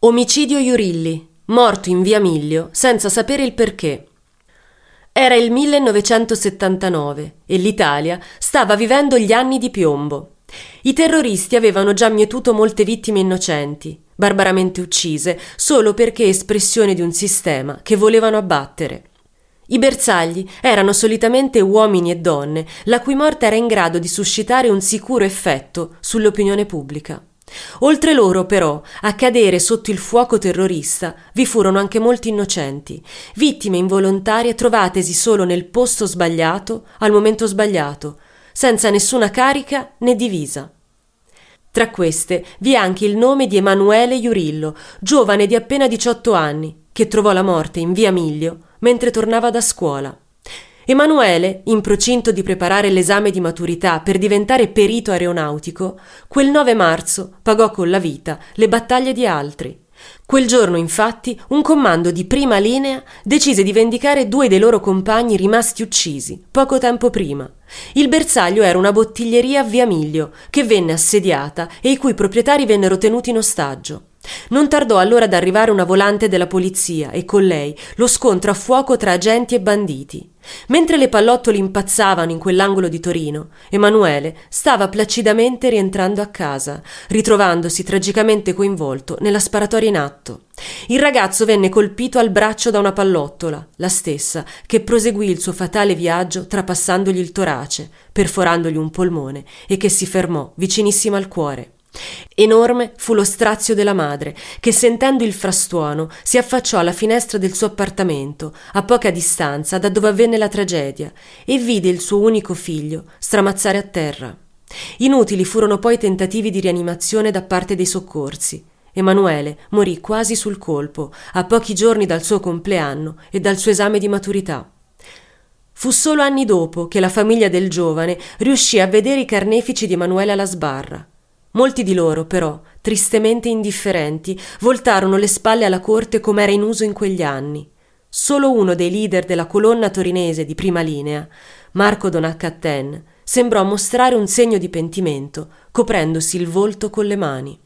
Omicidio Iurilli, morto in via Miglio senza sapere il perché. Era il 1979 e l'Italia stava vivendo gli anni di piombo. I terroristi avevano già mietuto molte vittime innocenti, barbaramente uccise solo perché espressione di un sistema che volevano abbattere. I bersagli erano solitamente uomini e donne, la cui morte era in grado di suscitare un sicuro effetto sull'opinione pubblica. Oltre loro, però, a cadere sotto il fuoco terrorista vi furono anche molti innocenti, vittime involontarie trovatesi solo nel posto sbagliato, al momento sbagliato, senza nessuna carica né divisa. Tra queste vi è anche il nome di Emanuele Iurillo, giovane di appena 18 anni, che trovò la morte in via Miglio mentre tornava da scuola. Emanuele, in procinto di preparare l'esame di maturità per diventare perito aeronautico, quel 9 marzo pagò con la vita le battaglie di altri. Quel giorno, infatti, un comando di prima linea decise di vendicare due dei loro compagni rimasti uccisi poco tempo prima. Il bersaglio era una bottiglieria a via Miglio che venne assediata e i cui proprietari vennero tenuti in ostaggio. Non tardò allora ad arrivare una volante della polizia e con lei lo scontro a fuoco tra agenti e banditi. Mentre le pallottole impazzavano in quell'angolo di Torino, Emanuele stava placidamente rientrando a casa, ritrovandosi tragicamente coinvolto nella sparatoria in atto. Il ragazzo venne colpito al braccio da una pallottola, la stessa che proseguì il suo fatale viaggio trapassandogli il torace, perforandogli un polmone e che si fermò vicinissimo al cuore. Enorme fu lo strazio della madre, che sentendo il frastuono si affacciò alla finestra del suo appartamento, a poca distanza da dove avvenne la tragedia, e vide il suo unico figlio stramazzare a terra. Inutili furono poi tentativi di rianimazione da parte dei soccorsi. Emanuele morì quasi sul colpo, a pochi giorni dal suo compleanno e dal suo esame di maturità. Fu solo anni dopo che la famiglia del giovane riuscì a vedere i carnefici di Emanuele alla sbarra. Molti di loro, però, tristemente indifferenti, voltarono le spalle alla corte come era in uso in quegli anni. Solo uno dei leader della colonna torinese di prima linea, Marco Donaccatten, sembrò mostrare un segno di pentimento, coprendosi il volto con le mani.